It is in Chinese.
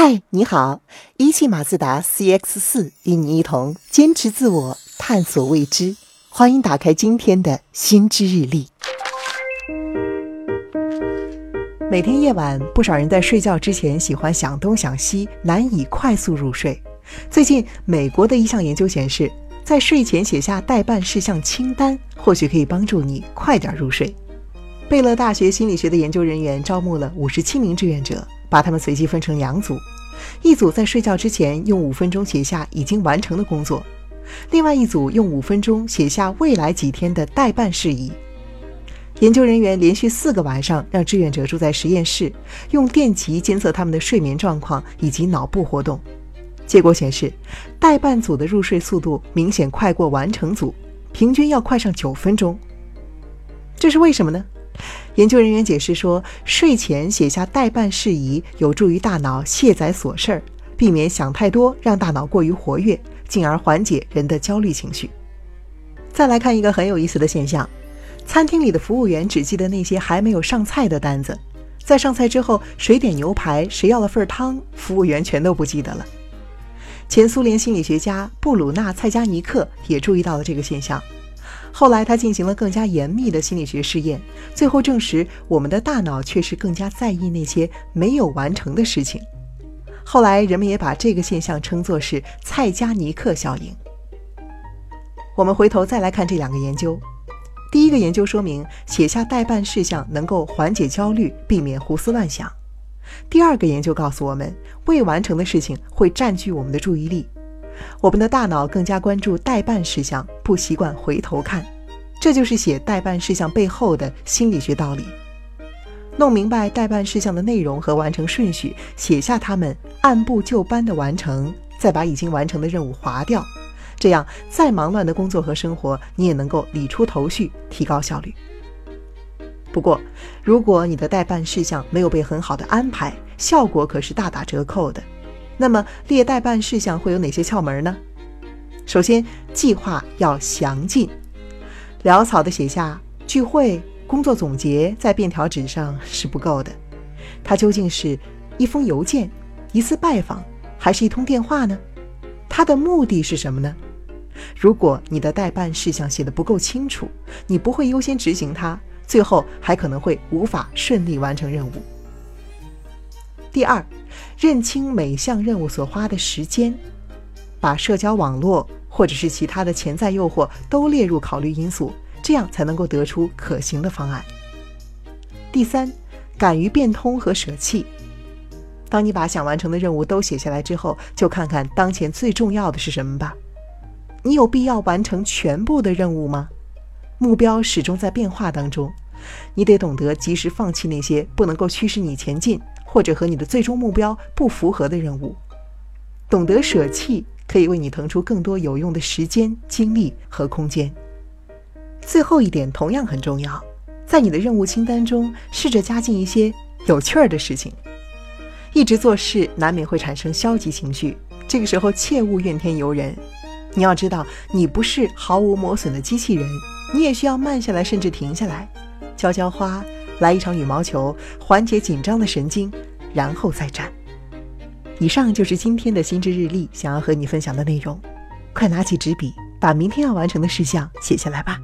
嗨，你好！一汽马自达 CX 四与你一同坚持自我，探索未知。欢迎打开今天的新知日历。每天夜晚，不少人在睡觉之前喜欢想东想西，难以快速入睡。最近，美国的一项研究显示，在睡前写下待办事项清单，或许可以帮助你快点入睡。贝勒大学心理学的研究人员招募了五十七名志愿者。把他们随机分成两组，一组在睡觉之前用五分钟写下已经完成的工作，另外一组用五分钟写下未来几天的待办事宜。研究人员连续四个晚上让志愿者住在实验室，用电极监测他们的睡眠状况以及脑部活动。结果显示，待办组的入睡速度明显快过完成组，平均要快上九分钟。这是为什么呢？研究人员解释说，睡前写下待办事宜，有助于大脑卸载琐事儿，避免想太多，让大脑过于活跃，进而缓解人的焦虑情绪。再来看一个很有意思的现象：餐厅里的服务员只记得那些还没有上菜的单子，在上菜之后，谁点牛排，谁要了份汤，服务员全都不记得了。前苏联心理学家布鲁纳·蔡加尼克也注意到了这个现象。后来，他进行了更加严密的心理学试验，最后证实，我们的大脑却是更加在意那些没有完成的事情。后来，人们也把这个现象称作是蔡加尼克效应。我们回头再来看这两个研究，第一个研究说明写下待办事项能够缓解焦虑，避免胡思乱想；第二个研究告诉我们，未完成的事情会占据我们的注意力。我们的大脑更加关注待办事项，不习惯回头看，这就是写待办事项背后的心理学道理。弄明白待办事项的内容和完成顺序，写下它们，按部就班的完成，再把已经完成的任务划掉，这样再忙乱的工作和生活，你也能够理出头绪，提高效率。不过，如果你的待办事项没有被很好的安排，效果可是大打折扣的。那么列待办事项会有哪些窍门呢？首先，计划要详尽，潦草的写下聚会、工作总结在便条纸上是不够的。它究竟是一封邮件、一次拜访，还是一通电话呢？它的目的是什么呢？如果你的待办事项写的不够清楚，你不会优先执行它，最后还可能会无法顺利完成任务。第二，认清每项任务所花的时间，把社交网络或者是其他的潜在诱惑都列入考虑因素，这样才能够得出可行的方案。第三，敢于变通和舍弃。当你把想完成的任务都写下来之后，就看看当前最重要的是什么吧。你有必要完成全部的任务吗？目标始终在变化当中，你得懂得及时放弃那些不能够驱使你前进。或者和你的最终目标不符合的任务，懂得舍弃，可以为你腾出更多有用的时间、精力和空间。最后一点同样很重要，在你的任务清单中试着加进一些有趣儿的事情。一直做事难免会产生消极情绪，这个时候切勿怨天尤人。你要知道，你不是毫无磨损的机器人，你也需要慢下来，甚至停下来，浇浇花。来一场羽毛球，缓解紧张的神经，然后再战。以上就是今天的心智日历想要和你分享的内容，快拿起纸笔，把明天要完成的事项写下来吧。